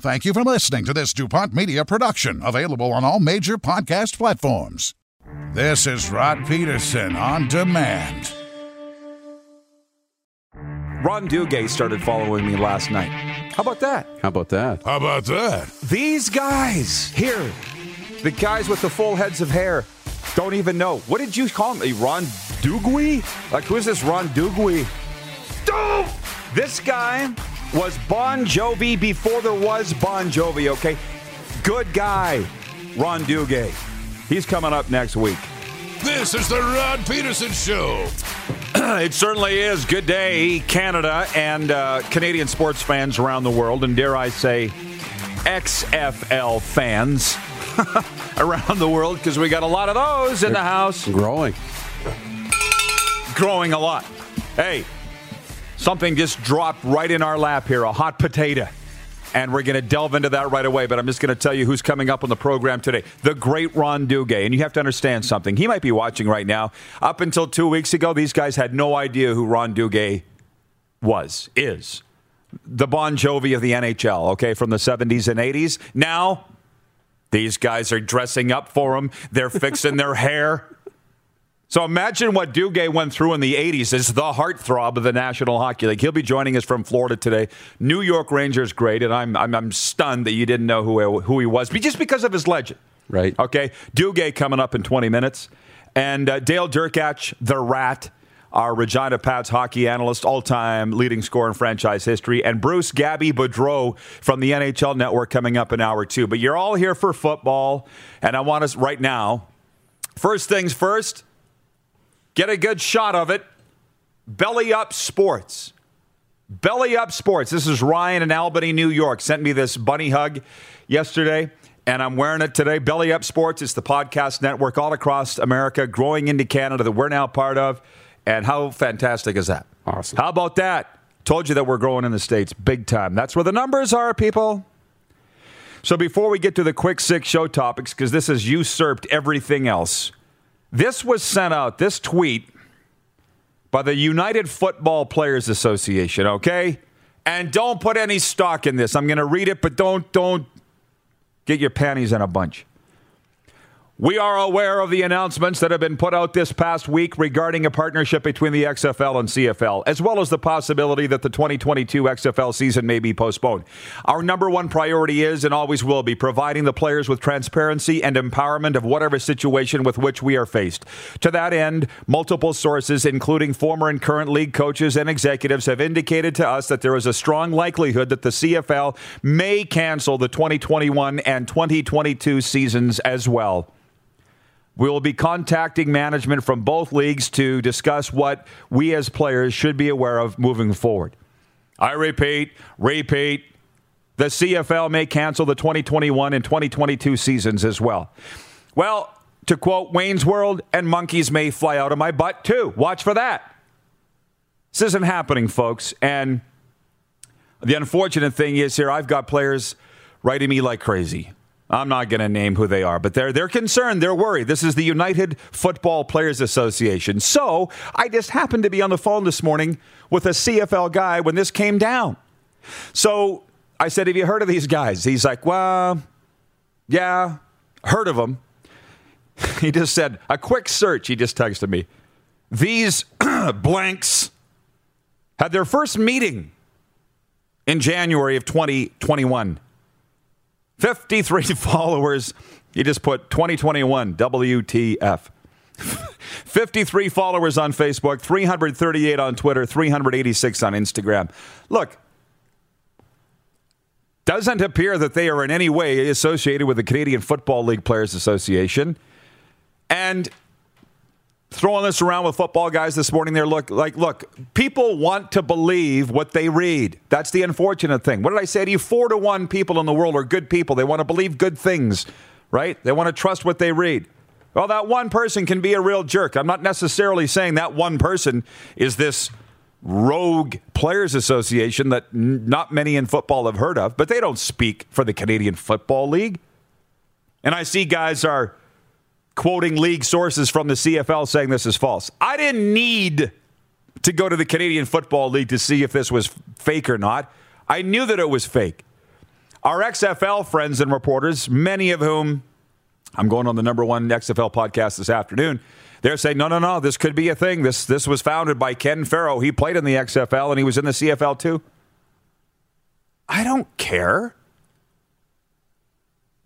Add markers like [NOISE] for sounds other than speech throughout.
Thank you for listening to this DuPont Media production, available on all major podcast platforms. This is Rod Peterson on demand. Ron Duguay started following me last night. How about that? How about that? How about that? These guys here, the guys with the full heads of hair, don't even know. What did you call me? Ron Duguay? Like, who is this Ron Duguay? Dude! This guy was Bon Jovi before there was Bon Jovi, okay? Good guy, Ron Duguay. He's coming up next week. This is the Rod Peterson Show. [CLEARS THROAT] it certainly is. Good day, Canada and uh, Canadian sports fans around the world, and dare I say, XFL fans [LAUGHS] around the world, because we got a lot of those in the house. Growing. Growing a lot. Hey, something just dropped right in our lap here a hot potato. And we're going to delve into that right away. But I'm just going to tell you who's coming up on the program today. The great Ron Duguay. And you have to understand something. He might be watching right now. Up until two weeks ago, these guys had no idea who Ron Duguay was, is. The Bon Jovi of the NHL, okay, from the 70s and 80s. Now, these guys are dressing up for him. They're fixing their hair. So imagine what Duguay went through in the 80s as the heartthrob of the National Hockey League. He'll be joining us from Florida today. New York Rangers great, and I'm, I'm, I'm stunned that you didn't know who, who he was, but just because of his legend. Right. Okay. Duguay coming up in 20 minutes. And uh, Dale Derkatch, the Rat, our Regina Pats hockey analyst, all time leading scorer in franchise history, and Bruce Gabby Boudreau from the NHL Network coming up in hour two. But you're all here for football, and I want us right now. First things first, get a good shot of it. Belly Up Sports. Belly Up Sports. This is Ryan in Albany, New York. Sent me this bunny hug yesterday, and I'm wearing it today. Belly Up Sports is the podcast network all across America, growing into Canada that we're now part of. And how fantastic is that? Awesome. How about that? Told you that we're growing in the States big time. That's where the numbers are, people. So before we get to the quick six show topics, because this has usurped everything else, this was sent out, this tweet, by the United Football Players Association, okay? And don't put any stock in this. I'm going to read it, but don't don't get your panties in a bunch. We are aware of the announcements that have been put out this past week regarding a partnership between the XFL and CFL, as well as the possibility that the 2022 XFL season may be postponed. Our number one priority is and always will be providing the players with transparency and empowerment of whatever situation with which we are faced. To that end, multiple sources, including former and current league coaches and executives, have indicated to us that there is a strong likelihood that the CFL may cancel the 2021 and 2022 seasons as well. We will be contacting management from both leagues to discuss what we as players should be aware of moving forward. I repeat, repeat, the CFL may cancel the 2021 and 2022 seasons as well. Well, to quote Wayne's World, and monkeys may fly out of my butt too. Watch for that. This isn't happening, folks. And the unfortunate thing is here, I've got players writing me like crazy. I'm not going to name who they are, but they're they're concerned, they're worried. This is the United Football Players Association. So, I just happened to be on the phone this morning with a CFL guy when this came down. So, I said, "Have you heard of these guys?" He's like, "Well, yeah, heard of them." [LAUGHS] He just said, "A quick search." He just texted me. These [CLEARS THROAT] blanks had their first meeting in January of 2021. 53 [LAUGHS] followers He just put 2021 WTF. [LAUGHS] 53 followers on Facebook, 338 on Twitter, 386 on Instagram. Look, doesn't appear that they are in any way associated with the Canadian Football League Players Association. And throwing this around with football guys this morning, they're look like, look, people want to believe what they read. That's the unfortunate thing. What did I say to you? Four to one people in the world are good people. They want to believe good things, right? They want to trust what they read. Well, that one person can be a real jerk. I'm not necessarily saying that one person is this rogue players association that n- not many in football have heard of, but they don't speak for the Canadian Football League. And I see guys are quoting league sources from the CFL saying this is false. I didn't need to go to the Canadian Football League to see if this was fake or not. I knew that it was fake. Our XFL friends and reporters, many of whom I'm going on the number one XFL podcast this afternoon. They're saying, no, no, no, this could be a thing. This this was founded by Ken Farrow. He played in the XFL and he was in the CFL too. I don't care.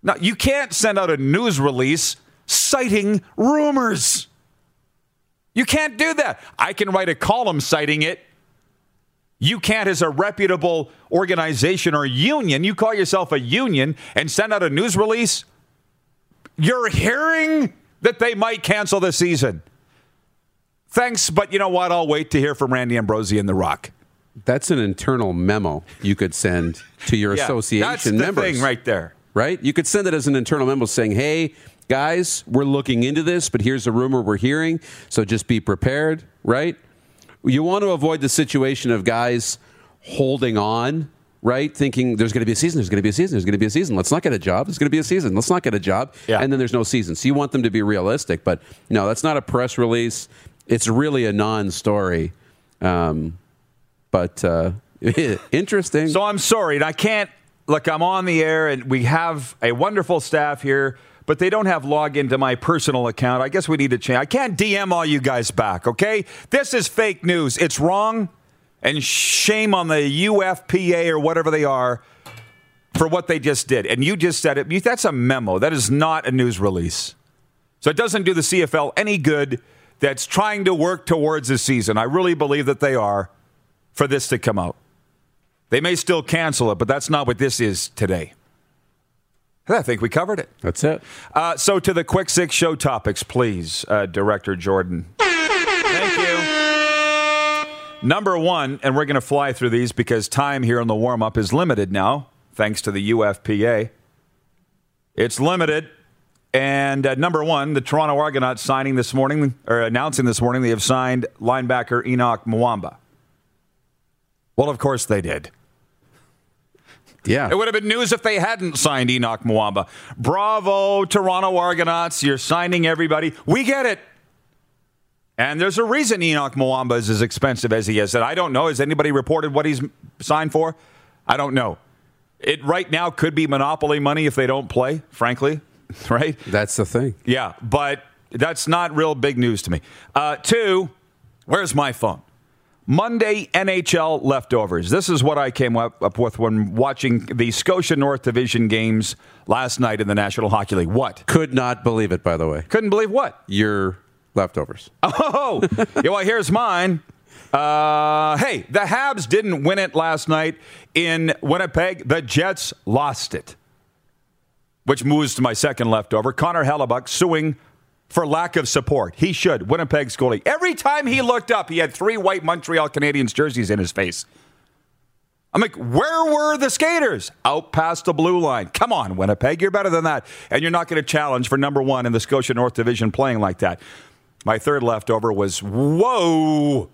Now, you can't send out a news release citing rumors. You can't do that. I can write a column citing it. You can't, as a reputable organization or union, you call yourself a union and send out a news release. You're hearing that they might cancel the season. Thanks, but you know what? I'll wait to hear from Randy Ambrosie and The Rock. That's an internal memo you could send to your [LAUGHS] Yeah, association that's the members. thing right there. right? You could send it as an internal memo saying, "Hey, guys, we're looking into this, but here's a rumor we're hearing, so just be prepared." Right? You want to avoid the situation of guys holding on, right? Thinking there's going to be a season, there's going to be a season, there's going to be a season. Let's not get a job. There's going to be a season. Let's not get a job, Yeah. and then there's no season. So you want them to be realistic, but no, that's not a press release. It's really a non-story. Um, but uh, [LAUGHS] interesting. So I'm sorry, and I can't look. I'm on the air, and we have a wonderful staff here, but they don't have login to my personal account. I guess we need to change. I can't DM all you guys back. Okay, this is fake news. It's wrong, and shame on the UFPA or whatever they are for what they just did. And you just said it. That's a memo. That is not a news release. So it doesn't do the CFL any good. That's trying to work towards a season. I really believe that they are for this to come out. They may still cancel it, but that's not what this is today. I think we covered it. that's it. Uh, so, to the quick six show topics, please, uh, Director Jordan. Thank you. Number one, and we're going to fly through these because time here in the warm up is limited now, thanks to the UFPA. It's limited. And uh, number one, the Toronto Argonauts signing this morning, or announcing this morning, they have signed linebacker Henoc Muamba. Well, of course they did. Yeah. It would have been news if they hadn't signed Henoc Muamba. Bravo, Toronto Argonauts. You're signing everybody. We get it. And there's a reason Henoc Muamba is as expensive as he is. And I don't know. Has anybody reported what he's signed for? I don't know. It right now could be monopoly money if they don't play, frankly. [LAUGHS] Right? That's the thing. Yeah, but that's not real big news to me. Uh, two, where's my phone? Monday NHL leftovers. This is what I came up, up with when watching the Scotia North Division games last night in the National Hockey League. What? Could not believe it, by the way. Couldn't believe what? Your leftovers. [LAUGHS] Oh, yeah, well, here's mine. Uh, hey, the Habs didn't win it last night in Winnipeg. The Jets lost it, which moves to my second leftover. Connor Hellebuyck suing for lack of support. He should. Winnipeg's goalie. Every time he looked up, he had three white Montreal Canadiens jerseys in his face. I'm like, where were the skaters? Out past the blue line. Come on, Winnipeg. You're better than that. And you're not going to challenge for number one in the Scotia North Division playing like that. My third leftover was, whoa.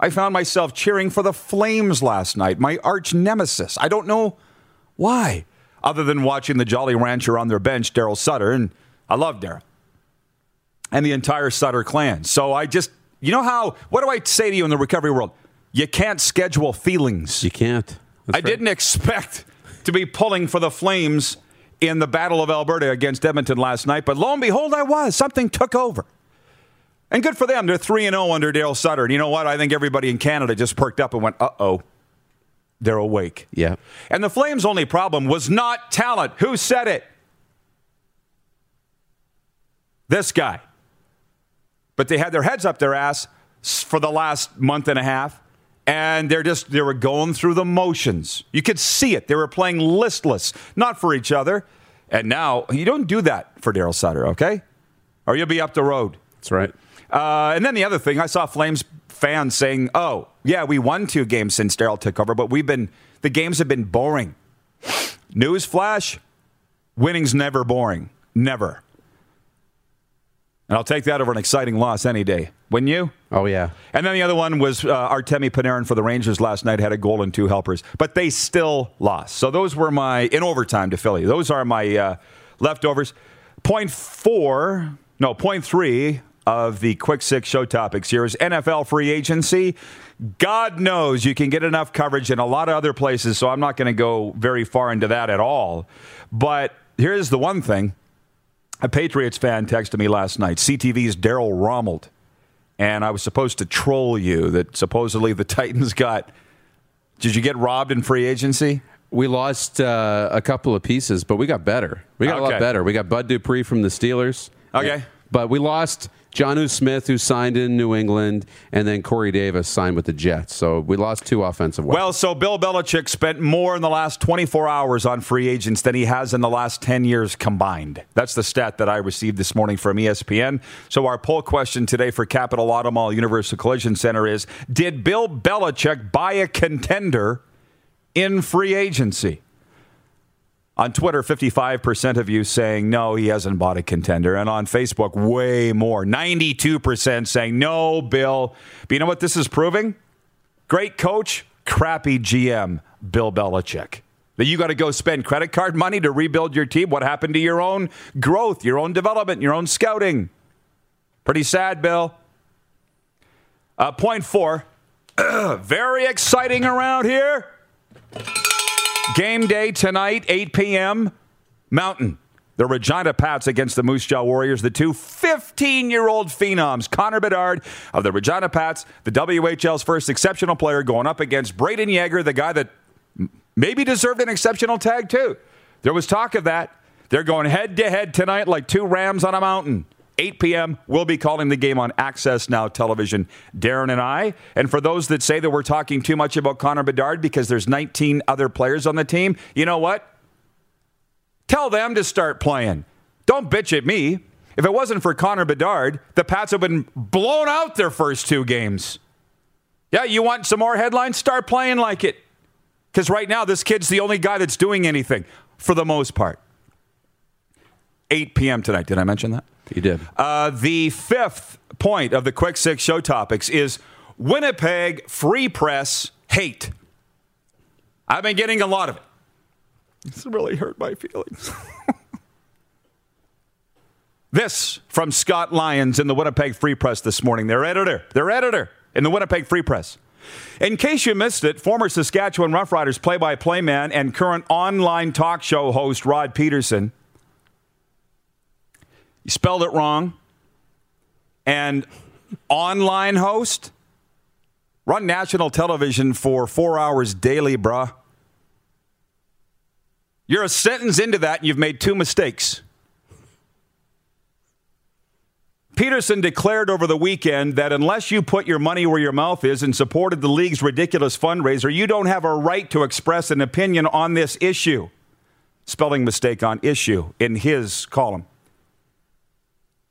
I found myself cheering for the Flames last night, my arch nemesis. I don't know why, other than watching the Jolly Rancher on their bench, Darryl Sutter. And I love Darryl and the entire Sutter clan. So I just, you know how, what do I say to you in the recovery world? You can't schedule feelings. You can't. That's I right. didn't expect to be pulling for the Flames in the Battle of Alberta against Edmonton last night, but lo and behold, I was. Something took over. And good for them. They're 3 and 0 under Dale Sutter. And you know what? I think everybody in Canada just perked up and went, uh oh, they're awake. Yeah. And the Flames' only problem was not talent. Who said it? This guy. But they had their heads up their ass for the last month and a half, and they're just they were going through the motions. You could see it. They were playing listless, not for each other. And now you don't do that for Darryl Sutter, okay? Or you'll be up the road. That's right. Uh, and then the other thing, I saw Flames fans saying, "Oh, yeah, we won two games since Darryl took over, but we've been the games have been boring." News flash: winning's never boring, never. And I'll take that over an exciting loss any day. Wouldn't you? Oh yeah. And then the other one was uh, Artemi Panarin for the Rangers last night had a goal and two helpers, but they still lost. So those were my in overtime to Philly. Those are my uh, leftovers. Point four, no, point three of the quick six show topics here is NFL free agency. God knows you can get enough coverage in a lot of other places, so I'm not going to go very far into that at all. But here's the one thing. A Patriots fan texted me last night, CTV's Daryl Rommel and I was supposed to troll you that supposedly the [LAUGHS] Titans got. Did you get robbed in free agency? We lost uh, a couple of pieces, but we got better. We got a lot better. We got Bud Dupree from the Steelers. Okay. But we lost Jonnu Smith, who signed in New England, and then Corey Davis signed with the Jets. So we lost two offensive weapons. Well, so Bill Belichick spent more in the last 24 hours on free agents than he has in the last 10 years combined. That's the stat that I received this morning from ESPN. So our poll question today for Capital Auto Universal Collision Center is Did Bill Belichick buy a contender in free agency? On Twitter, 55% of you saying no, he hasn't bought a contender. And on Facebook, way more. 92% saying no, Bill. But you know what this is proving? Great coach, crappy GM, Bill Belichick. That you got to go spend credit card money to rebuild your team. What happened to your own growth, your own development, your own scouting? Pretty sad, Bill. Uh, point four. [CLEARS THROAT] Very exciting around here. Game day tonight, 8 p.m. Mountain. The Regina Pats against the Moose Jaw Warriors, the two 15 year old phenoms. Connor Bedard of the Regina Pats, the WHL's first exceptional player, going up against Brayden Yager, the guy that maybe deserved an exceptional tag, too. There was talk of that. They're going head to head tonight like two rams on a mountain. 8 p.m. We'll be calling the game on Access Now Television, Darren and I. And for those that say that we're talking too much about Connor Bedard because there's 19 other players on the team, you know what? Tell them to start playing. Don't bitch at me. If it wasn't for Connor Bedard, the Pats have been blown out their first two games. Yeah, you want some more headlines? Start playing like it. Because right now, this kid's the only guy that's doing anything for the most part. 8 p.m. tonight. Did I mention that? You did. Uh, the fifth point of the quick six show topics is Winnipeg free press hate. I've been getting a lot of it. It's really hurt my feelings. [LAUGHS] this from Scott Lyons in the Winnipeg Free Press this morning. Their editor, their editor in the Winnipeg Free Press. In case you missed it, former Saskatchewan Roughriders play by play man and current online talk show host Rod Peterson you spelled it wrong. And online host, run national television for four hours daily, bruh. You're a sentence into that and you've made two mistakes. Peterson declared over the weekend that unless you put your money where your mouth is and supported the league's ridiculous fundraiser, you don't have a right to express an opinion on this issue. Spelling mistake on issue in his column.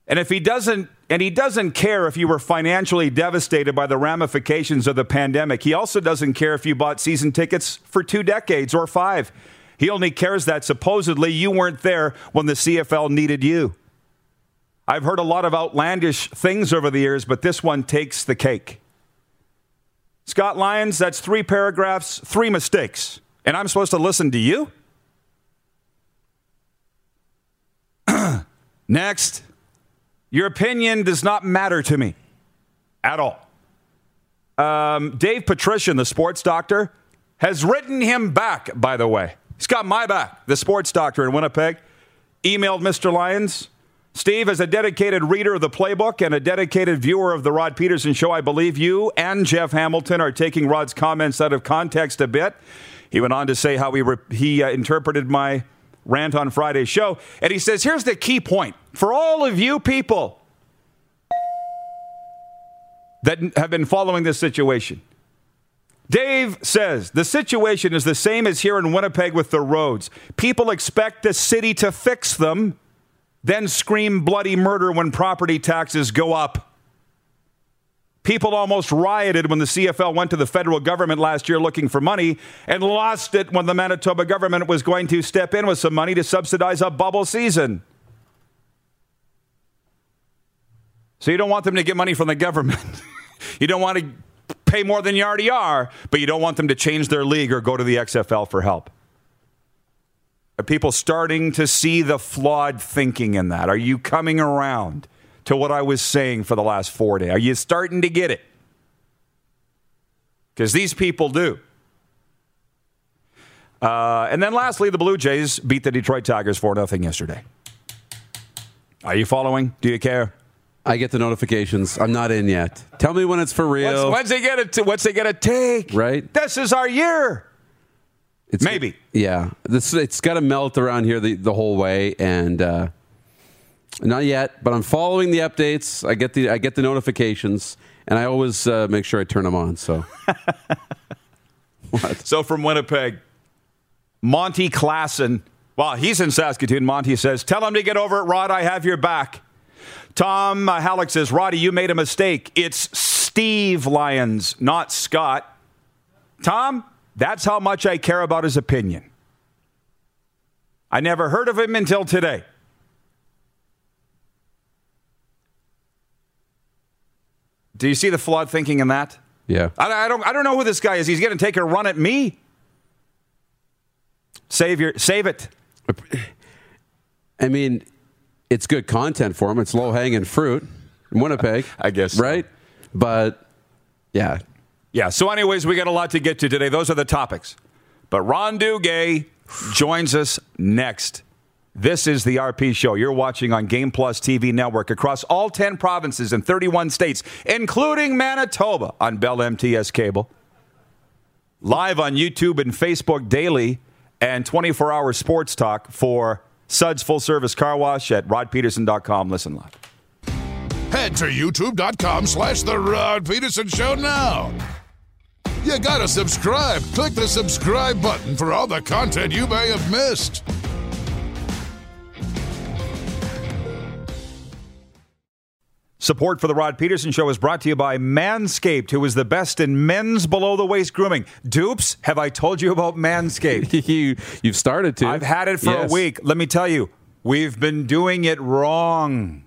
And if he doesn't, and he doesn't care if you were financially devastated by the ramifications of the pandemic, he also doesn't care if you bought season tickets for two decades or five. He only cares that supposedly you weren't there when the CFL needed you. I've heard a lot of outlandish things over the years, but this one takes the cake. Scott Lyons, that's three paragraphs, three mistakes. And I'm supposed to listen to you? [CLEARS THROAT] Next. Your opinion does not matter to me at all. Um, Dave Patrician, the sports doctor, has written him back, by the way. He's got my back, the sports doctor in Winnipeg. Emailed Mr. Lyons. Steve, as a dedicated reader of the playbook and a dedicated viewer of the Rod Peterson show, I believe you and Jeff Hamilton are taking Rod's comments out of context a bit. He went on to say how he, re- he uh, interpreted my rant on Friday's show. And he says, here's the key point for all of you people that have been following this situation. Dave says the situation is the same as here in Winnipeg with the roads. People expect the city to fix them, then scream bloody murder when property taxes go up. People almost rioted when the CFL went to the federal government last year looking for money and lost it when the Manitoba government was going to step in with some money to subsidize a bubble season. So you don't want them to get money from the government. [LAUGHS] you don't want to pay more than you already are, but you don't want them to change their league or go to the XFL for help. Are people starting to see the flawed thinking in that? Are you coming around to what I was saying for the last four days? Are you starting to get it? Because these people do. Uh, and then lastly, the Blue Jays beat the Detroit Tigers 4 0 yesterday. Are you following? Do you care? I get the notifications. I'm not in yet. Tell me when it's for real. What's they gonna t- What's they gonna take? Right. This is our year. It's, Maybe. Yeah. This it's got to melt around here the, the whole way, and uh, not yet. But I'm following the updates. I get the I get the notifications, and I always uh, make sure I turn them on. So [LAUGHS] So from Winnipeg, Monty Klassen. Well, he's in Saskatoon. Monty says, "Tell him to get over it, Rod. I have your back." Tom uh, Halleck says, "Roddy, you made a mistake. It's Steve Lyons, not Scott." Tom, that's how much I care about his opinion. I never heard of him until today. Do you see the flawed thinking in that? yeah. I, I don't. I don't know who this guy is. He's going to take a run at me. Save your. Save it. I mean, it's good content for him. It's low hanging fruit in Winnipeg. [LAUGHS] I guess. Right? But yeah. Yeah. So, anyways, we got a lot to get to today. Those are the topics. But Ron Duguay joins us next. This is the RP Show. You're watching on Game Plus TV network across all 10 provinces and 31 states, including Manitoba on Bell MTS cable. Live on YouTube and Facebook daily, and 24 hour sports talk for Suds Full Service Car Wash at rodpeterson.com. Listen live. Head to youtube.com slash The Rod Peterson Show now. You gotta subscribe. Click the subscribe button for all the content you may have missed. Support for the Rod Peterson Show is brought to you by Manscaped, who is the best in men's below the waist grooming. Dupes, have I told you about Manscaped? [LAUGHS] you you've started to. I've had it for Yes. a week. Let me tell you, we've been doing it wrong.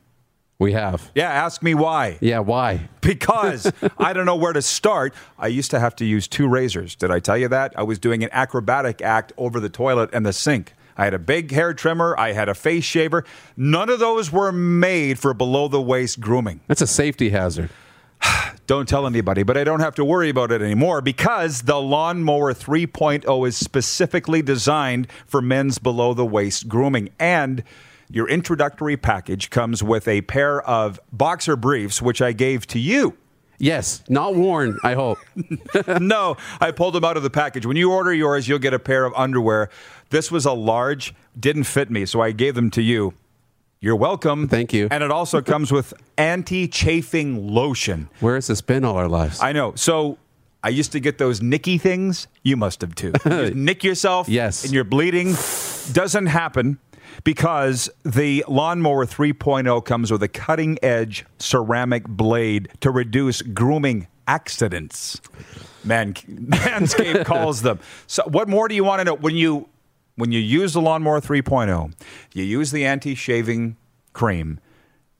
We have. Yeah, ask me why. Yeah, why? [LAUGHS] Because I don't know where to start. I used to have to use two razors. Did I tell you that? I was doing an acrobatic act over the toilet and the sink. I had a big hair trimmer, I had a face shaver. None of those were made for below the waist grooming. That's a safety hazard. [SIGHS] Don't tell anybody, but I don't have to worry about it anymore because the Lawnmower 3.0 is specifically designed for men's below the waist grooming. And your introductory package comes with a pair of boxer briefs, which I gave to you. Yes, not worn, I hope. [LAUGHS] [LAUGHS] no, I pulled them out of the package. When you order yours, you'll get a pair of underwear. This was a large, didn't fit me, so I gave them to you. You're welcome. Thank you. And it also [LAUGHS] comes with anti chafing lotion. Where has this been all our lives? I know. So I used to get those nicky things. You must have too. You nick yourself. Yes. And you're bleeding. Doesn't happen because the Lawnmower 3.0 comes with a cutting edge ceramic blade to reduce grooming accidents. Man, Manscaped [LAUGHS] calls them. So, what more do you want to know when you when you use the Lawnmower 3.0? You use the anti-shaving cream.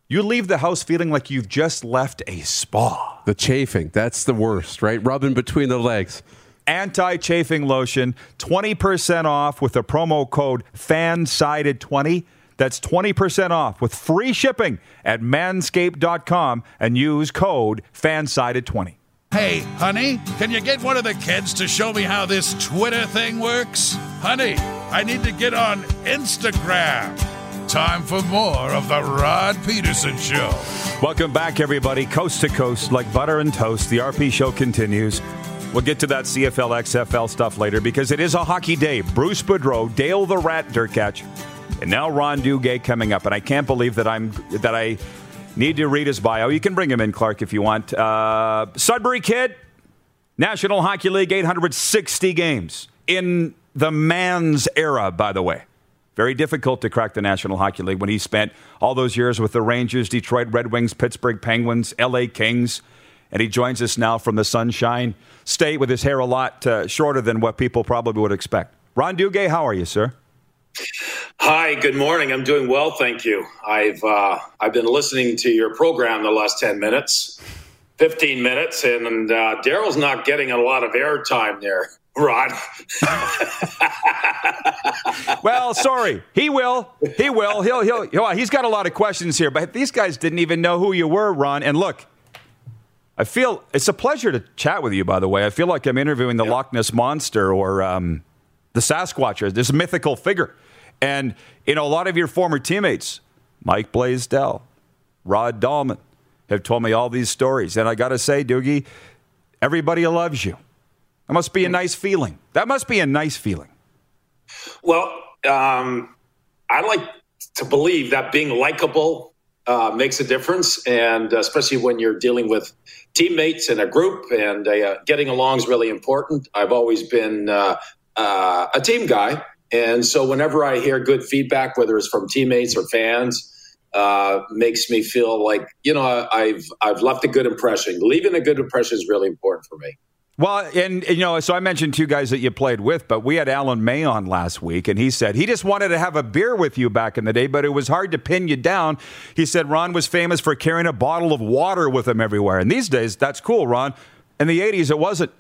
You leave the house feeling like you've just left a spa. the chafing, that's the worst, right? Rubbing between the legs. Anti chafing lotion, 20% off with the promo code FANSIDED20. That's 20% off with free shipping at manscaped.com and use code FANSIDED20. Hey, honey, can you get one of the kids to show me how this Twitter thing works? Honey, I need to get on Instagram. Time for more of The Rod Peterson Show. Welcome back, everybody, coast to coast, like butter and toast. The RP show continues. We'll get to that CFL, XFL stuff later because it is a hockey day. Bruce Boudreau, Dale the Rat Derkatch, and now Ron Duguay coming up. And I can't believe that I'm that I need to read his bio. You can bring him in, Clark, if you want. Uh, Sudbury kid, National Hockey League, 860 games in the man's era, by the way. Very difficult to crack the National Hockey League when he spent all those years with the Rangers, Detroit Red Wings, Pittsburgh Penguins, LA Kings, and he joins us now from the Sunshine State with his hair a lot uh, shorter than what people probably would expect. Ron Duguay, how are you, sir? Hi, good morning. I'm doing well, thank you. I've uh, I've been listening to your program the last ten minutes, fifteen minutes, and uh, Daryl's not getting a lot of airtime there. [LAUGHS] Rod. [LAUGHS] well, sorry. He will. He will. He'll, he'll, he'll. He's got a lot of questions here, but these guys didn't even know who you were, Ron. And look, I feel it's a pleasure to chat with you. By the way, I feel like I'm interviewing the Loch Ness monster or um, the Sasquatch, or this mythical figure. And you know, a lot of your former teammates, Mike Blaisdell, Rod Dahlman, have told me all these stories. And I got to say, Doogie, everybody loves you. That must be a nice feeling. That must be a nice feeling. Well, um, I like to believe that being likable uh, makes a difference, and especially when you're dealing with teammates in a group, and uh, getting along is really important. I've always been uh, uh, a team guy, and so whenever I hear good feedback, whether it's from teammates or fans, uh, makes me feel like you know I've I've left a good impression. Leaving a good impression is really important for me. Well, and, you know, so I mentioned two guys that you played with, but we had Alan May on last week, and he said he just wanted to have a beer with you back in the day, but it was hard to pin you down. He said Ron was famous for carrying a bottle of water with him everywhere, and these days that's cool, Ron. In the '80s, it wasn't.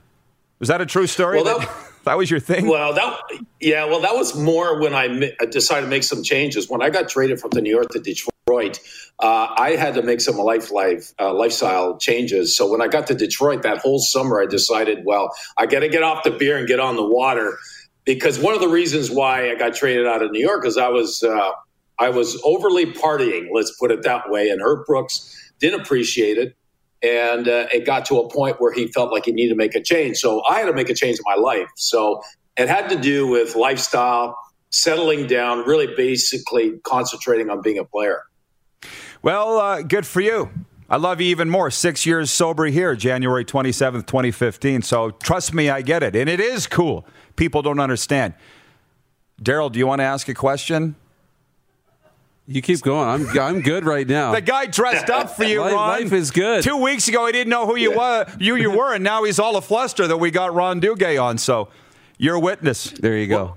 Was that a true story? Well, that, that was your thing. Well, that yeah. Well, that was more when I decided to make some changes. When I got traded from the New York to Detroit, uh, I had to make some life, life uh, lifestyle changes. So when I got to Detroit that whole summer, I decided, well, I got to get off the beer and get on the water. Because one of the reasons why I got traded out of New York is I was uh, I was overly partying. Let's put it that way. And Herb Brooks didn't appreciate it, and uh, it got to a point where he felt like he needed to make a change. So I had to make a change in my life. So it had to do with lifestyle, settling down, really basically concentrating on being a player. Well, uh, good for you. I love you even more. Six years sober here, January 27th, 2015. So trust me, I get it. And it is cool. People don't understand. Daryl, do you want to ask a question? You keep going. I'm I'm good right now. [LAUGHS] the guy dressed up for you, life, Ron. Life is good. Two weeks ago, he didn't know who you were, you you were, and now he's all a fluster that we got Ron Duguay on. So you're a witness. There you go.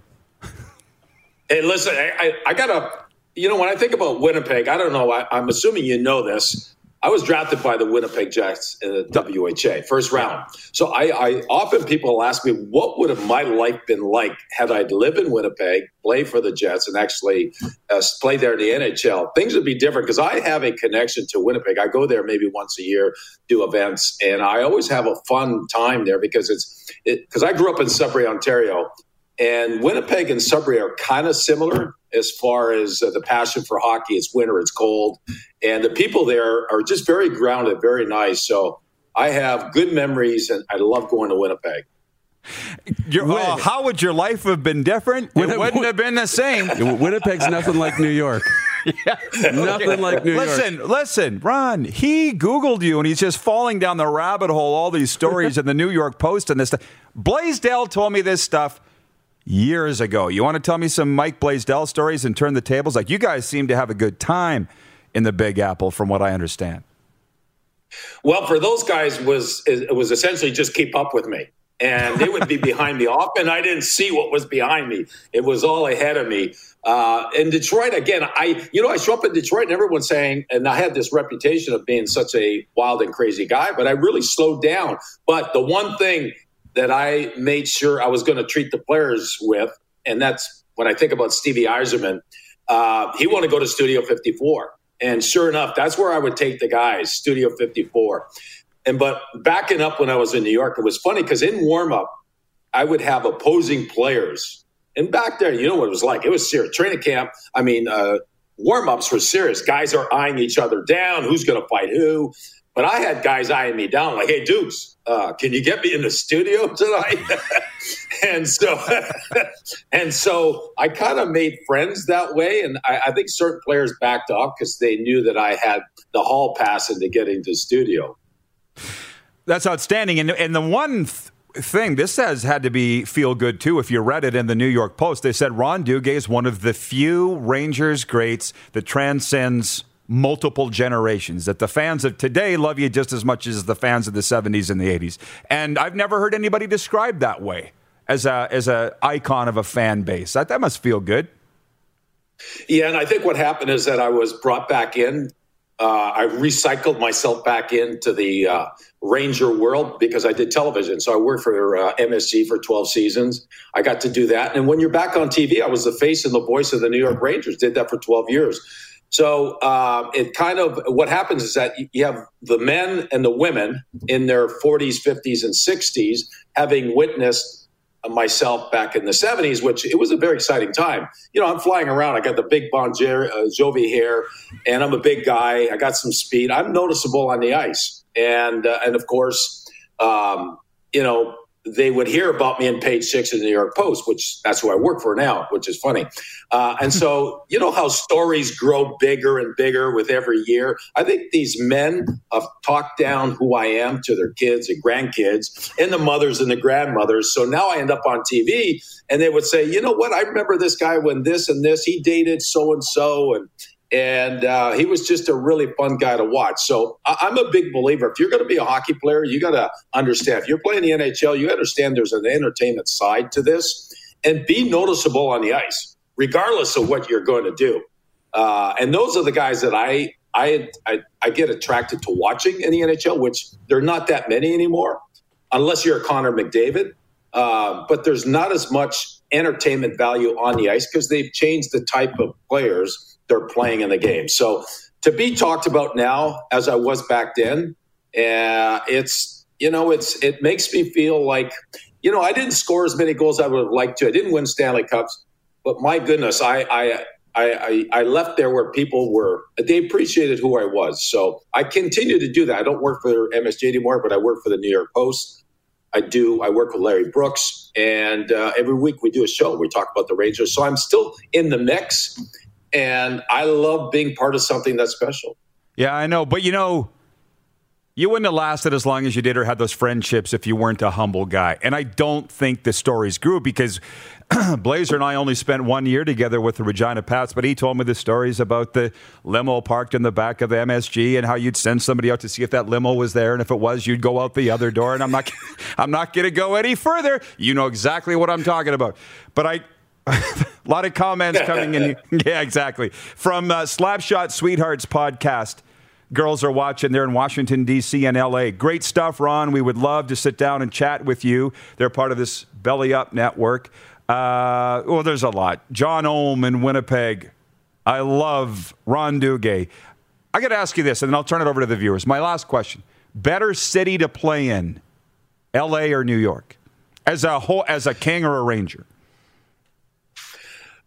Hey, listen, I, I, I got a you know, when I think about Winnipeg, I don't know. I, am assuming you know this. I was drafted by the Winnipeg Jets in the WHA first round. So I, I often people ask me, what would have my life been like had I lived in Winnipeg, play for the Jets, and actually uh, play there in the NHL? Things would be different because I have a connection to Winnipeg. I go there maybe once a year, do events, and I always have a fun time there because it's because it, I grew up in Sudbury, Ontario, and Winnipeg and Sudbury are kind of similar as far as uh, the passion for hockey. It's winter, it's cold, and the people there are just very grounded, very nice. So I have good memories, and I love going to Winnipeg. Uh, how would your life have been different? It Win- wouldn't have been the same. [LAUGHS] Winnipeg's nothing like New York. [LAUGHS] yeah. Nothing like New listen, York. Listen, listen, Ron, he Googled you and he's just falling down the rabbit hole, all these stories in the New York Post and this stuff. Blaisdell told me this stuff years ago. You want to tell me some Mike Blaisdell stories and turn the tables? Like you guys seem to have a good time in the Big Apple, from what I understand. Well, for those guys, was it was essentially just keep up with me, and they would be behind me. Often, I didn't see what was behind me; it was all ahead of me. Uh, in Detroit, again, I you know I show up in Detroit, and everyone's saying, and I had this reputation of being such a wild and crazy guy, but I really slowed down. But the one thing that I made sure I was going to treat the players with. And that's when I think about Stevie Yzerman, uh, he wanted to go to Studio 54. And sure enough, that's where I would take the guys, Studio 54. And but backing up when I was in New York, it was funny because in warm up, I would have opposing players. And back there, you know what it was like? It was serious. Training camp, I mean, uh, warm ups were serious. Guys are eyeing each other down. Who's going to fight who? But I had guys eyeing me down, like, hey, Dukes, uh, can you get me in the studio [LAUGHS] tonight? and so, [LAUGHS] and so I kind of made friends that way. And I, I think certain players backed off because they knew that I had the hall pass into getting to the studio. That's outstanding. And, and the one th- thing this says had to be feel good too. If you read it in the New York Post, they said Ron Duguay is one of the few Rangers greats that transcends multiple generations. That the fans of today love you just as much as the fans of the 70s and the 80s. And I've never heard anybody described that way as a as a icon of a fan base. That that must feel good. Yeah, and I think what happened is that I was brought back in uh, I recycled myself back into the uh, Ranger world because I did television. So I worked for uh, for 12 seasons. I got to do that. And when you're back on TV, I was the face and the voice of the New York Rangers, did that for 12 years. So uh, it kind of what happens is that you have the men and the women in their 40s, 50s, and 60s having witnessed myself back in the 70s, which it was a very exciting time. You know, I'm flying around. I got the big Bon uh, Jovi hair, and I'm a big guy. I got some speed. I'm noticeable on the ice, and uh, and of course, um, you know, they would hear about me in page six of the New York Post, which that's who I work for now, which is funny. Uh, and so, [LAUGHS] you know how stories grow bigger and bigger with every year? I think these men have talked down who I am to their kids and grandkids and the mothers and the grandmothers. So now I end up on TV and they would say, you know what? I remember this guy when this and this, he dated so and so. And and uh, he was just a really fun guy to watch. So I- am a big believer. If you're going to be a hockey player, you got to understand. If you're playing the NHL, you understand there's an entertainment side to this, and be noticeable on the ice, regardless of what you're going to do. Uh, and those are the guys that I, I I I get attracted to watching in the NHL, which there are not that many anymore, unless you're a Connor McDavid. Uh, but there's not as much entertainment value on the ice because they've changed the type of players they're playing in the game. So to be talked about now as I was back then, uh, it's you know it's it makes me feel like you know I didn't score as many goals as I would have liked to. I didn't win Stanley Cups, but my goodness, I I. I, I, left there where people were they appreciated who I was. So I continue to do that. I don't work for MSG anymore, but I work for the New York Post. I do. I work with Larry Brooks, and uh, every week we do a show. We talk about the Rangers. So I'm still in the mix and I love being part of something that's special. Yeah, I know. But you know, you wouldn't have lasted as long as you did or had those friendships if you weren't a humble guy. And I don't think the stories grew because [CLEARS THROAT] Blazer and I only spent one year together with the Regina Pats, but he told me the stories about the limo parked in the back of the MSG and how you'd send somebody out to see if that limo was there, and if it was, you'd go out the other door. And I'm not, [LAUGHS] I'm not going to go any further. You know exactly what I'm talking about. But I, a [LAUGHS] lot of comments coming in. [LAUGHS] yeah, exactly. From uh, Slapshot Sweethearts podcast. Girls are watching. They're in Washington, D.C. and L.A. Great stuff, Ron. We would love to sit down and chat with you. They're part of this Belly Up network. Uh, well, there's a lot. John Ohm in Winnipeg. I love Ron Duguay. I got to ask you this, and then I'll turn it over to the viewers. My last question: Better city to play in, L.A. or New York, as a whole, as a King or a Ranger?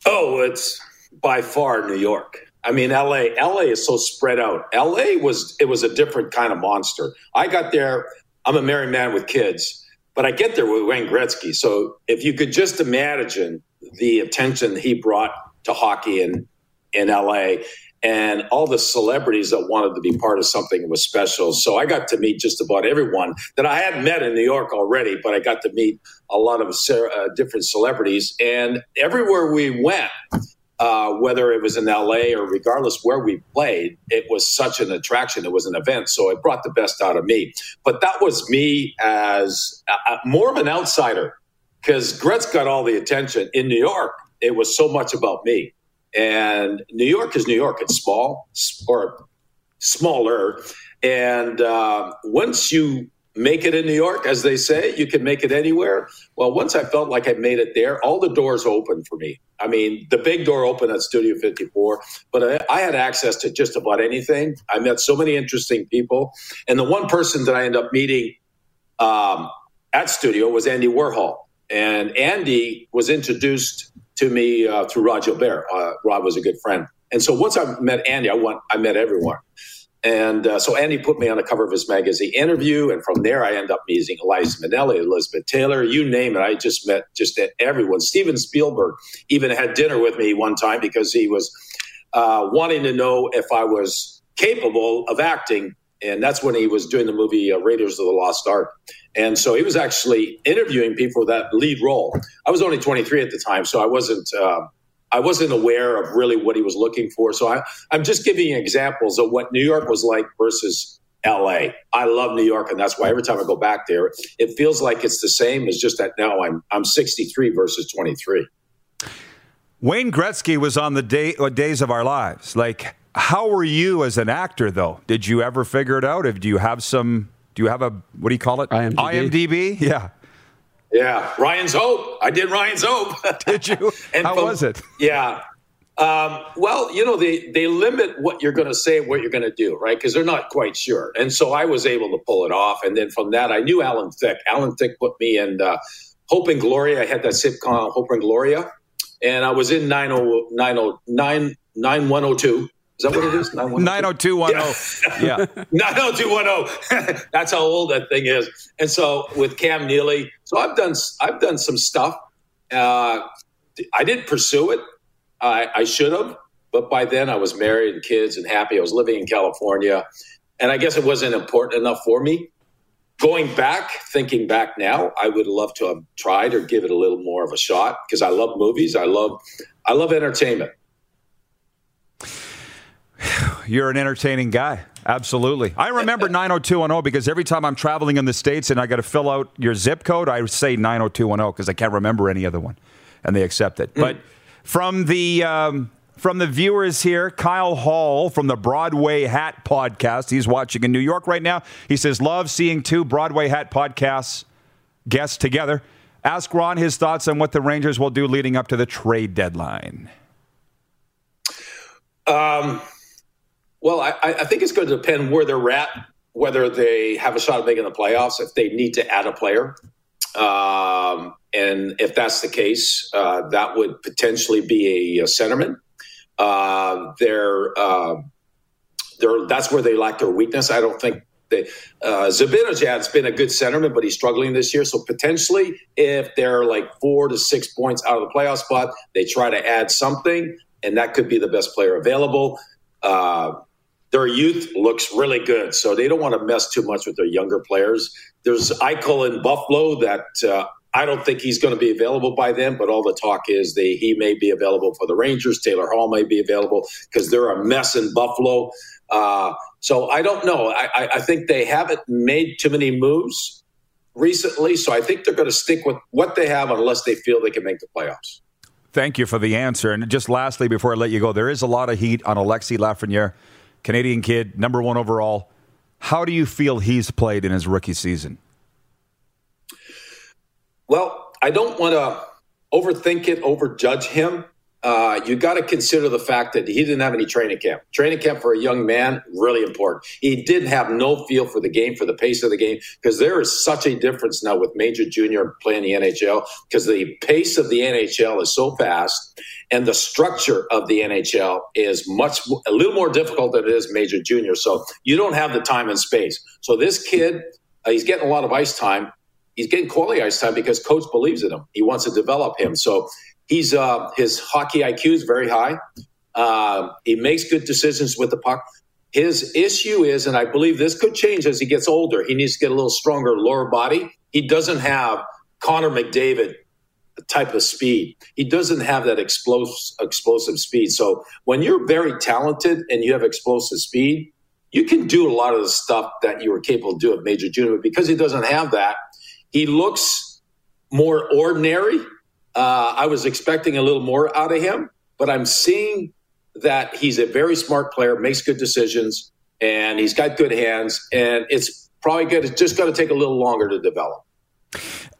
Oh, it's by far New York. I mean, LA. LA is so spread out. LA was it was a different kind of monster. I got there. I'm a married man with kids, but I get there with Wayne Gretzky. So if you could just imagine the attention he brought to hockey in in LA, and all the celebrities that wanted to be part of something that was special. So I got to meet just about everyone that I had met in New York already, but I got to meet a lot of uh, different celebrities. And everywhere we went, uh, whether it was in LA or regardless where we played, it was such an attraction. It was an event. So it brought the best out of me. But that was me as a, a, more of an outsider because Gretz got all the attention in New York. It was so much about me. And New York is New York. It's small or smaller. And uh, once you make it in New York, as they say, you can make it anywhere. Well, once I felt like I made it there, all the doors opened for me. I mean, the big door opened at Studio 54, but I, I, had access to just about anything. I met so many interesting people. And the one person that I ended up meeting um, at Studio was Andy Warhol. And Andy was introduced to me uh, through Rod Gilbert. Uh, Rod was a good friend, and so once I met Andy, I went. I met everyone, And uh, so Andy put me on the cover of his magazine interview, and from there I end up meeting Liza Minnelli, Elizabeth Taylor, you name it. I just met just everyone. Steven Spielberg even had dinner with me one time because he was uh, wanting to know if I was capable of acting, and that's when he was doing the movie uh, Raiders of the Lost Ark. And so he was actually interviewing people for that lead role. I was only 23 at the time, so I wasn't. Uh, I wasn't aware of really what he was looking for. So I, I'm just giving you examples of what New York was like versus LA. I love New York, and that's why every time I go back there, it feels like it's the same. It's just that now I'm I'm 63 versus 23. Wayne Gretzky was on the day, uh, days of our lives. Like, how were you as an actor, though? Did you ever figure it out? If Do you have some? Do you have a what do you call it? IMDb. IMDb? Yeah. Yeah, Ryan's Hope. I did Ryan's Hope. [LAUGHS] did you? and How from, was it? Yeah. Um, well, you know, they, they limit what you're going to say, what you're going to do, right? Because they're not quite sure. And so I was able to pull it off. And then from that, I knew Alan Thicke. Alan Thicke put me in uh, Hope and Gloria. I had that sitcom, Hope and Gloria. And I was in 909, 9102. Is that what it is? 90210. Yeah. [LAUGHS] 90210. [LAUGHS] That's how old that thing is. And so with Cam Neely, so I've done I've done some stuff. Uh, I didn't pursue it. I, I should have, but by then I was married and kids and happy. I was living in California, and I guess it wasn't important enough for me. Going back, thinking back now, I would love to have tried or give it a little more of a shot because I love movies. I love I love entertainment. You're an entertaining guy. Absolutely. I remember [LAUGHS] 90210 because every time I'm traveling in the States and I got to fill out your zip code, I say 90210 because I can't remember any other one. And they accept it. Mm. But from the. Um, from the viewers here, Kyle Hall from the Broadway Hat podcast. He's watching in New York right now. He says, Love seeing two Broadway Hat podcasts guests together. Ask Ron his thoughts on what the Rangers will do leading up to the trade deadline. Um, well, I, I think it's going to depend where they're at, whether they have a shot of making the playoffs, if they need to add a player. Um, and if that's the case, uh, that would potentially be a, a centerman. Uh, they're, uh, they're, that's where they lack their weakness. I don't think they, uh, Zibanejad's been a good centerman, but he's struggling this year. So potentially, if they're like four to six points out of the playoff spot, they try to add something, and that could be the best player available. Uh, their youth looks really good, so they don't want to mess too much with their younger players. There's Eichel in Buffalo that uh, I don't think he's going to be available by then, but all the talk is they, he may be available for the Rangers. Taylor Hall may be available because they're a mess in Buffalo. Uh, so I don't know. I, I think they haven't made too many moves recently, so I think they're going to stick with what they have unless they feel they can make the playoffs. Thank you for the answer. And just lastly, before I let you go, there is a lot of heat on Alexis Lafrenière. Canadian kid, number one overall. How do you feel he's played in his rookie season? Well, I don't want to overthink it, overjudge him. Uh, you got to consider the fact that he didn't have any training camp. Training camp for a young man, really important. He didn't have no feel for the game, for the pace of the game, because there is such a difference now with major junior playing the NHL, because the pace of the NHL is so fast and the structure of the NHL is much a little more difficult than it is major junior. So you don't have the time and space. So this kid, uh, he's getting a lot of ice time. He's getting quality ice time because coach believes in him. He wants to develop him. So he's uh, his hockey IQ is very high. Uh, he makes good decisions with the puck. His issue is, and I believe this could change as he gets older. He needs to get a little stronger lower body. He doesn't have Connor McDavid type of speed. He doesn't have that explosive explosive speed. So when you're very talented and you have explosive speed, you can do a lot of the stuff that you were capable of doing at major junior. But because he doesn't have that, he looks more ordinary. Uh, I was expecting a little more out of him, but I'm seeing that he's a very smart player, makes good decisions, and he's got good hands. And it's probably good. It's just going to take a little longer to develop.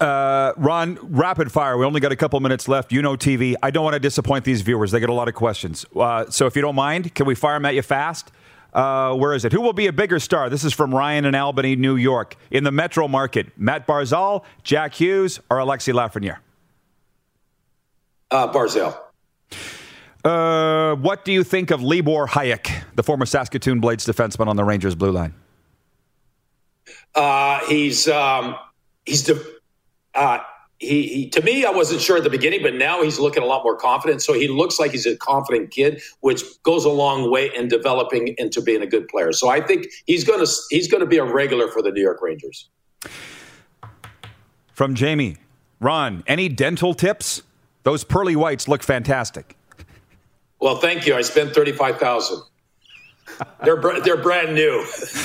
Uh, Ron, rapid fire. We only got a couple minutes left. You know TV. I don't want to disappoint these viewers. They get a lot of questions. Uh, so if you don't mind, can we fire them at you fast? Uh, where is it? Who will be a bigger star? This is from Ryan in Albany, New York. In the metro market, Matt Barzal, Jack Hughes, or Alexis Lafrenière? Uh, Barzal. Uh, what do you think of Libor Hajek, the former Saskatoon Blades defenseman on the Rangers blue line? Uh, he's um, he's de- uh, he, he to me I wasn't sure at the beginning, but now he's looking a lot more confident. So he looks like he's a confident kid, which goes a long way in developing into being a good player. So I think he's to he's going to be a regular for the New York Rangers. From Jamie, Ron, any dental tips? Those pearly whites look fantastic. Well, thank you. I spent thirty five thousand. they're br- they're brand new. [LAUGHS]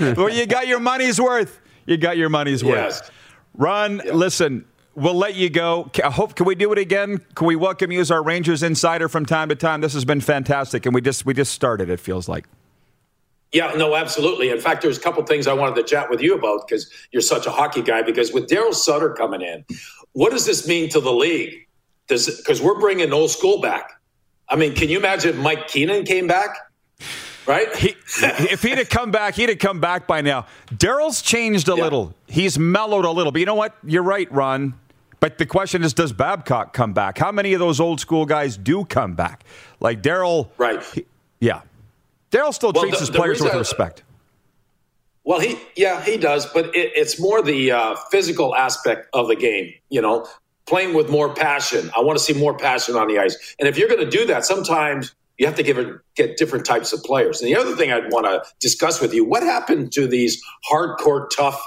[LAUGHS] well, you got your money's worth. You got your money's worth. Yes. Ron, listen, we'll let you go. I hope can we do it again? Can we welcome you as our Rangers insider from time to time? This has been fantastic, and we just we just started. It feels like. Yeah, no, absolutely. In fact, there's a couple things I wanted to chat with you about because you're such a hockey guy. Because with Darryl Sutter coming in, what does this mean to the league? Because we're bringing old school back. I mean, can you imagine if Mike Keenan came back? Right? He, if he'd have come back, he'd have come back by now. Darryl's changed a Yeah. little. He's mellowed a little. But you know what? You're right, Ron. But the question is, does Babcock come back? How many of those old school guys do come back? Like Darryl. Right. he- yeah. Darryl still Well, treats the- his the players with respect. Well, he yeah he does, but it, it's more the uh, physical aspect of the game. You know, playing with more passion. I want to see more passion on the ice. And if you're going to do that, sometimes you have to give it, get different types of players. And the other thing I'd want to discuss with you: what happened to these hardcore, tough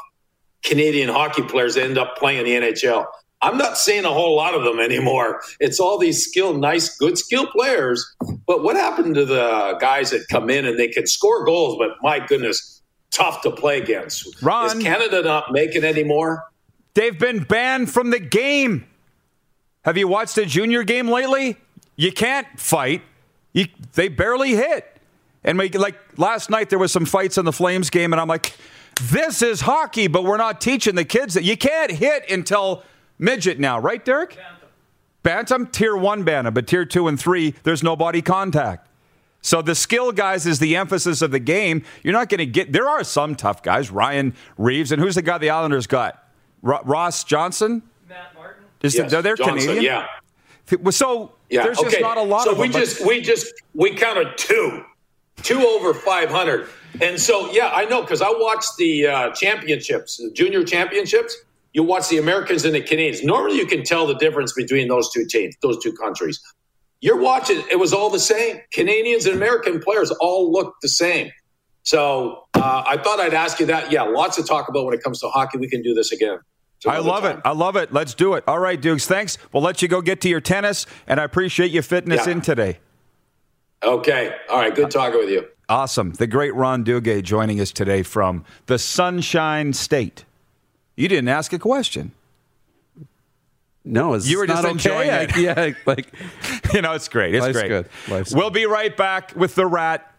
Canadian hockey players that end up playing the NHL? I'm not seeing a whole lot of them anymore. It's all these skilled, nice, good skill players. But what happened to the guys that come in and they can score goals, but my goodness, tough to play against? Ron. Is Canada not making any more? They've been banned from the game. Have you watched a junior game lately? You can't fight. You, they barely hit. And we, like last night, there was some fights in the Flames game, and I'm like, this is hockey, but we're not teaching the kids that you can't hit until midget now, right, Derek? Bantam, tier one bantam, but tier two and three, there's no body contact. So the skill guys is the emphasis of the game. You're not going to get. There are some tough guys, Ryan Reaves, and who's the guy the Islanders got? Ro- Ross Johnston. Matt Martin. Is Yes, the, they're Johnston, Canadian? Yeah. So Yeah. there's okay. just not a lot so of we them. but- just we just we counted two, two over five hundred, and so yeah, I know because I watched the uh, championships, the junior championships. You watch the Americans and the Canadians. Normally, you can tell the difference between those two teams, those two countries. You're watching; it was all the same. Canadians and American players all looked the same. So uh, I thought I'd ask you that. Yeah, lots to talk about when it comes to hockey. We can do this again. Some I love time. it. I love it. Let's do it. All right, Dukes. Thanks. We'll let you go get to your tennis, and I appreciate you fitting us Yeah. in today. Okay. All right. Good talking with you. Awesome. The great Ron Duguay joining us today from the Sunshine State. You didn't ask a question. No, it's You were just not enjoying okay. it. [LAUGHS] yeah, like [LAUGHS] you know, it's great. It's Life's great. good. Life's we'll be right back with the Rat.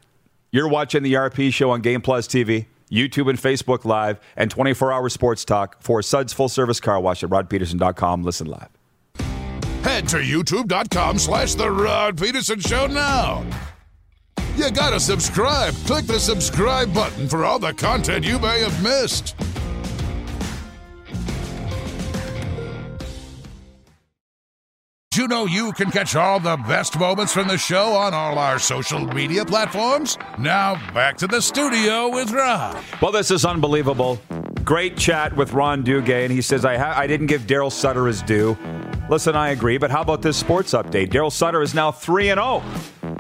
You're watching the RP show on Game Plus TV, YouTube and Facebook Live, and 24-hour sports talk for Suds Full Service Car Wash at rodpeterson.com. Listen live. Head to youtube.com slash The Rod Peterson Show now. You gotta subscribe. Click the subscribe button for all the content you may have missed. You know you can catch all the best moments from the show on all our social media platforms? Now back to the studio with Rob. Well, this is unbelievable. Great chat with Ron Duguay, and he says, I, ha- I didn't give Darryl Sutter his due. Listen, I agree, but how about this sports update? Darryl Sutter is now 3 and 0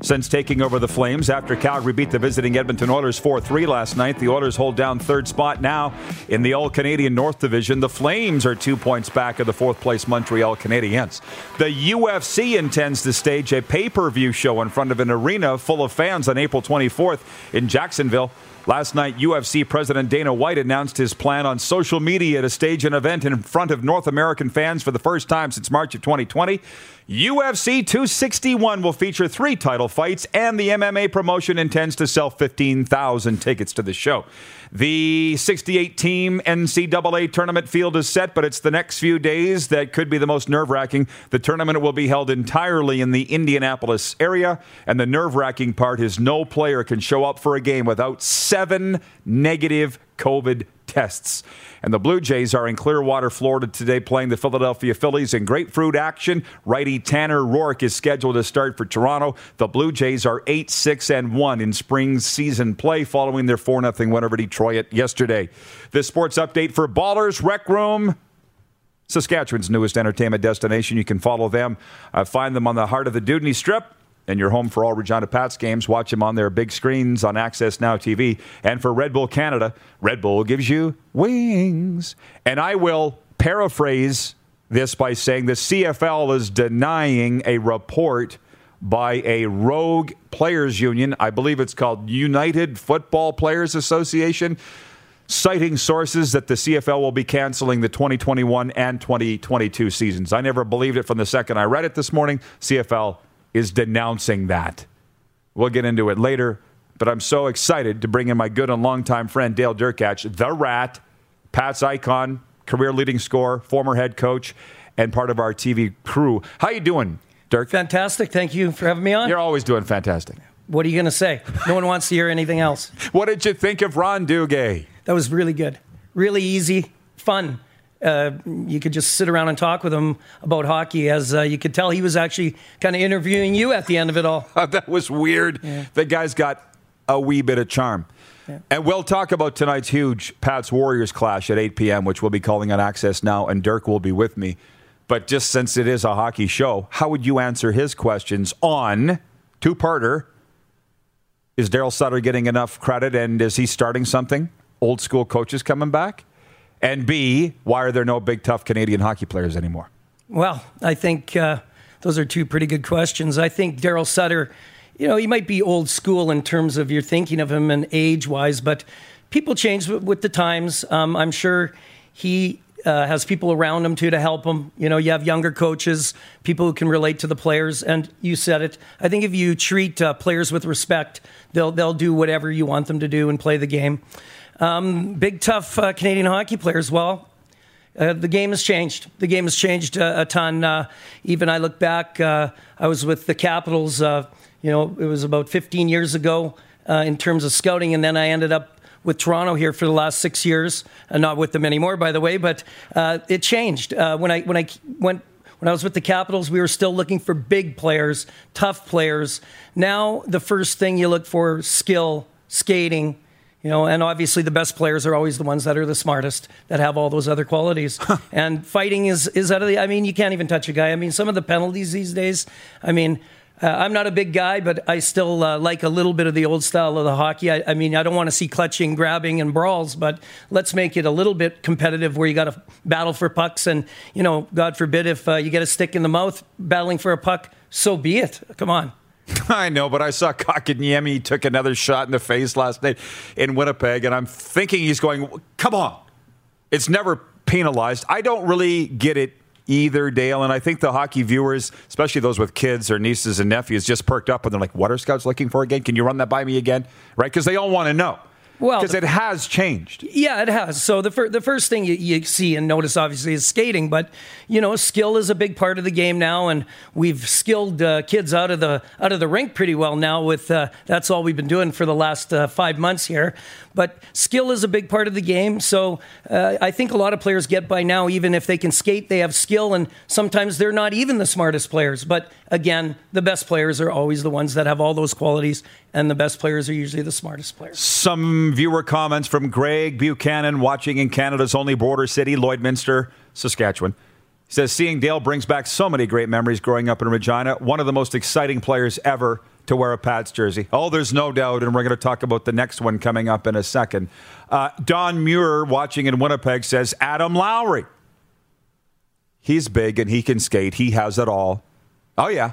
since taking over the Flames after Calgary beat the visiting Edmonton Oilers 4 3 last night. The Oilers hold down third spot now in the All Canadian North Division. The Flames are two points back of the fourth place Montreal Canadiens. The UFC intends to stage a pay per view show in front of an arena full of fans on April 24th in Jacksonville. Last night, UFC President Dana White announced his plan on social media to stage an event in front of North American fans for the first time since March of 2020. UFC 261 will feature three title fights, and the MMA promotion intends to sell 15,000 tickets to the show. The 68 team NCAA tournament field is set, but it's the next few days that could be the most nerve wracking. The tournament will be held entirely in the Indianapolis area, and the nerve wracking part is no player can show up for a game without seven negative COVID guests. And the Blue Jays are in Clearwater, Florida today playing the Philadelphia Phillies in grapefruit action. Righty Tanner Roark is scheduled to start for Toronto. The Blue Jays are 8 6 and 1 in spring season play following their 4 0 win over Detroit yesterday. This sports update for Ballers Rec Room. Saskatchewan's newest entertainment destination. You can follow them, uh, find them on the heart of the Dewdney Strip and your home for all Regina Pats games. Watch them on their big screens on Access Now TV. And for Red Bull Canada, Red Bull gives you wings. And I will paraphrase this by saying the CFL is denying a report by a rogue players union. I believe it's called United Football Players Association citing sources that the CFL will be canceling the 2021 and 2022 seasons. I never believed it from the second I read it this morning. CFL is denouncing that. We'll get into it later, but I'm so excited to bring in my good and longtime friend Dale Derkatch, the Rat, Pat's icon, career leading scorer, former head coach, and part of our TV crew. How you doing, Dirk? Fantastic. Thank you for having me on. You're always doing fantastic. What are you going to say? No one wants to hear anything else. what did you think of Ron Duguay? That was really good. Really easy, fun. Uh, you could just sit around and talk with him about hockey. As uh, you could tell, he was actually kind of interviewing you at the end of it all. [LAUGHS] that was weird. Yeah. The guy's got a wee bit of charm. Yeah. And we'll talk about tonight's huge Pats Warriors clash at 8 p.m., which we'll be calling on Access now, and Dirk will be with me. But just since it is a hockey show, how would you answer his questions on two parter? Is Darryl Sutter getting enough credit and is he starting something? old school coaches coming back? And B, why are there no big, tough Canadian hockey players anymore? Well, I think uh, those are two pretty good questions. I think Darryl Sutter, you know, he might be old school in terms of your thinking of him and age wise, but people change with the times. Um, I'm sure he uh, has people around him too to help him. You know, you have younger coaches, people who can relate to the players, and you said it. I think if you treat uh, players with respect, they'll they'll do whatever you want them to do and play the game. Um, big, tough uh, Canadian hockey players. Well, uh, the game has changed. The game has changed uh, a ton. Uh, even I look back, uh, I was with the Capitals, uh, you know, it was about 15 years ago in terms of scouting, and then I ended up with Toronto here for the last six years. Uh, not with them anymore, by the way, but it changed. when, I, when I went when I was with the Capitals, we were still looking for big players, tough players. Now, the first thing you look for skill, skating, you know, and obviously the best players are always the ones that are the smartest, that have all those other qualities. [LAUGHS] and fighting is is out of the. I mean, you can't even touch a guy. I mean, some of the penalties these days. I mean, uh, I'm not a big guy, but I still uh, like a little bit of the old style of the hockey. I, I mean, I don't want to see clutching, grabbing, and brawls, but let's make it a little bit competitive where you got to battle for pucks. And, you know, God forbid if uh, you get a stick in the mouth battling for a puck, so be it. Come on. [LAUGHS] I know, but I saw Kotkaniemi took another shot in the face last night in Winnipeg, and I'm thinking he's going, come on. It's never penalized. I don't really get it either, Dale. And I think the hockey viewers, especially those with kids or nieces and nephews, just perked up and they're like, what are scouts looking for again? Can you run that by me again? Right? Because they all want to know. Well, because it has changed. Yeah, it has. So the fir- the first thing you, you, see and notice obviously is skating, but you know, skill is a big part of the game now, and we've skilled uh, kids out of the out of the rink pretty well now. With uh, that's all we've been doing for the last uh, five months here. But skill is a big part of the game. So uh, I think a lot of players get by now, even if they can skate, they have skill, and sometimes they're not even the smartest players. But again, the best players are always the ones that have all those qualities, and the best players are usually the smartest players. Some viewer comments from Greg Buchanan, watching in Canada's only border city, Lloydminster, Saskatchewan. He says, Seeing Dale brings back so many great memories growing up in Regina. One of the most exciting players ever to wear a Pats jersey. Oh, there's no doubt, and we're going to talk about the next one coming up in a second. Uh, Don Muir, watching in Winnipeg, says Adam Lowry. He's big and he can skate. He has it all. Oh, yeah.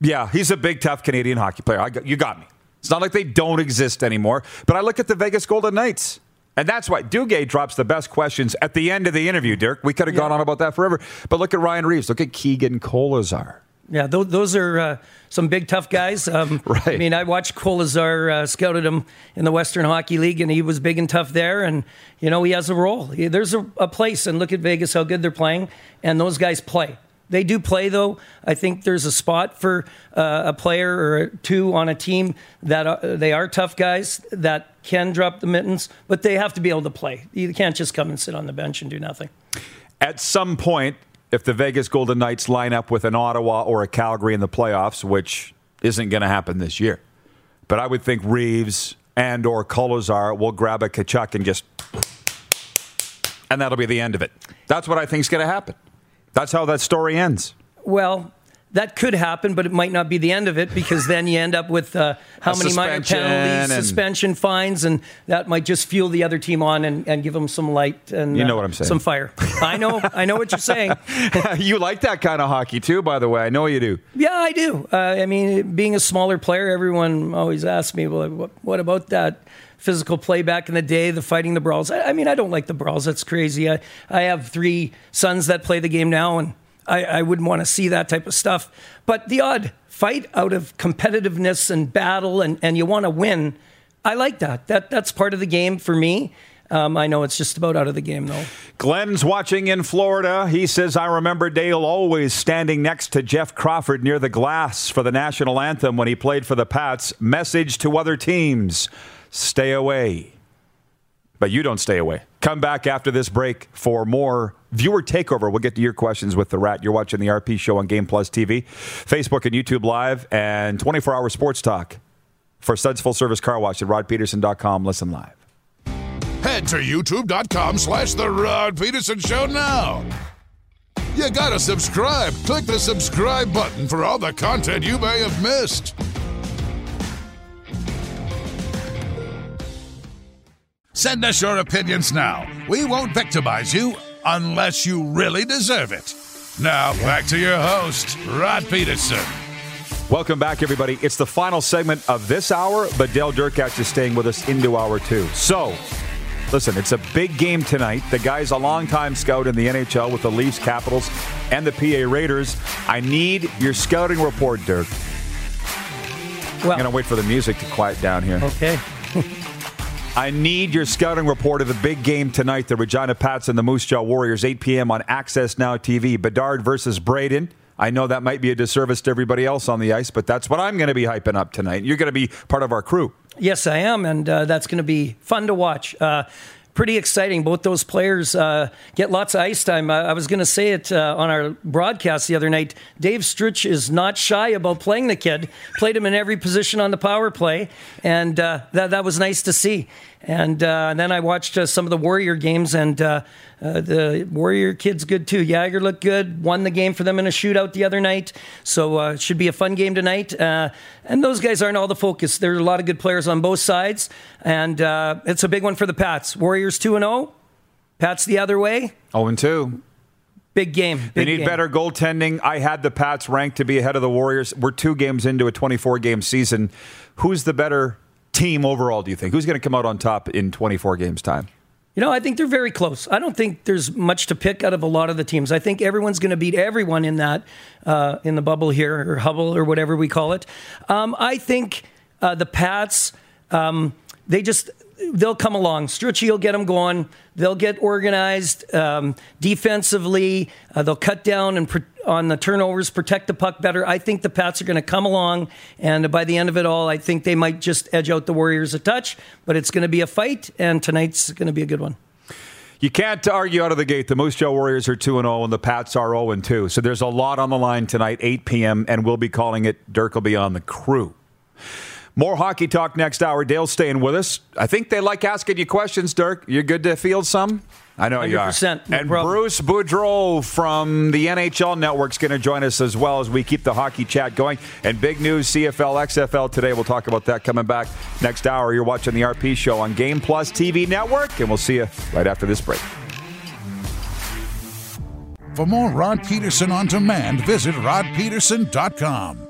Yeah, he's a big, tough Canadian hockey player. Got, you got me. It's not like they don't exist anymore. But I look at the Vegas Golden Knights. And that's why Duguay drops the best questions at the end of the interview, Dirk. We could have yeah. gone on about that forever. But look at Ryan Reaves. Look at Keegan Kolesar. Yeah, those, those are uh, some big tough guys. [LAUGHS] Um, right. I mean, I watched Kolesar, uh, scouted him in the Western Hockey League, and he was big and tough there. And you know, he has a role. He, there's a, a, place, and look at Vegas, how good they're playing, and those guys play. They do play, though. I think there's a spot for uh, a player or two on a team that uh, they are tough guys that can drop the mittens, but they have to be able to play. You can't just come and sit on the bench and do nothing. At some point, if the Vegas Golden Knights line up with an Ottawa or a Calgary in the playoffs, which isn't going to happen this year, but I would think Reaves and or Kolesar will grab a Tkachuk and just, and that'll be the end of it. That's what I think is going to happen. That's how that story ends. Well, that could happen, but it might not be the end of it because then you end up with uh, [LAUGHS] how A many minor penalties, and- suspension fines, and that might just fuel the other team on and, and give them some light and You know uh, what I'm saying. Some fire. I know. I know what you're saying. [LAUGHS] you like that kind of hockey too, by the way. I know you do. Yeah, I do. Uh, I mean, being a smaller player, everyone always asks me, "Well, what, what about that physical play back in the day, the fighting, the brawls?" I, I mean, I don't like the brawls. That's crazy. I, I have three sons that play the game now, and I, I wouldn't want to see that type of stuff. But the odd fight out of competitiveness and battle, and, and you want to win, I like that. That that's part of the game for me. Um, I know it's just about out of the game, though. Glenn's watching in Florida. He says, I remember Dale always standing next to Jeff Crawford near the glass for the national anthem when he played for the Pats. Message to other teams stay away. But you don't stay away. Come back after this break for more viewer takeover. We'll get to your questions with the Rat. You're watching the RP show on Game Plus TV, Facebook and YouTube Live, and 24 hour sports talk for Suds Full Service Car Wash at rodpeterson.com. Listen live. Head to youtube.com slash The Rod Peterson Show now. You gotta subscribe. Click the subscribe button for all the content you may have missed. Send us your opinions now. We won't victimize you unless you really deserve it. Now, back to your host, Rod Peterson. Welcome back, everybody. It's the final segment of this hour, but Dale Derkatch is staying with us into hour two. So, listen, it's a big game tonight. The guy's a longtime scout in the NHL with the Leafs, Capitals, and the PA Raiders. I need your scouting report, Dirk. Well, I'm going to wait for the music to quiet down here. okay. [LAUGHS] I need your scouting report of the big game tonight, the Regina Pats and the Moose Jaw Warriors, 8 p.m. on Access Now TV. Bedard versus Brayden. I know that might be a disservice to everybody else on the ice, but that's what I'm going to be hyping up tonight. You're going to be part of our crew. Yes, I am, and uh, that's going to be fun to watch. Uh, pretty exciting. Both those players uh, get lots of ice time. I, I was going to say it uh, on our broadcast the other night. Dave Struch is not shy about playing the kid. Played him in every position on the power play, and uh, that that was nice to see. And, uh, and then I watched uh, some of the Warrior games, and uh, uh, the Warrior kid's good too. Yager looked good, won the game for them in a shootout the other night. So uh, it should be a fun game tonight. Uh, and those guys aren't all the focus. There's a lot of good players on both sides, and uh, it's a big one for the Pats. Warriors 2 and 0, Pats the other way. 0 and 2. Big game. They need game. better goaltending. I had the Pats ranked to be ahead of the Warriors. We're two games into a 24 game season. Who's the better team overall, do you think? Who's going to come out on top in 24 games' time? You know, I think they're very close. I don't think there's much to pick out of a lot of the teams. I think everyone's going to beat everyone in that uh, in the bubble here or Hubble or whatever we call it. Um, I think uh, the Pats um, they just they'll come along. Struch will get them going. They'll get organized um, defensively. Uh, they'll cut down and pr- on the turnovers, protect the puck better. I think the Pats are going to come along, and by the end of it all, I think they might just edge out the Warriors a touch. But it's going to be a fight, and tonight's going to be a good one. You can't argue out of the gate. The Moose Jaw Warriors are 2 0 and the Pats are 0 2. So there's a lot on the line tonight, 8 p.m., and we'll be calling it. Dirk will be on the crew. More hockey talk next hour. Dale's staying with us. I think they like asking you questions, Dirk. You're good to field some? I know you are. 100%, no and problem. Bruce Boudreau from the NHL Network is going to join us as well as we keep the hockey chat going. And big news CFL, XFL today. We'll talk about that coming back next hour. You're watching the RP show on Game Plus TV Network, and we'll see you right after this break. For more Rod Peterson on demand, visit rodpeterson.com.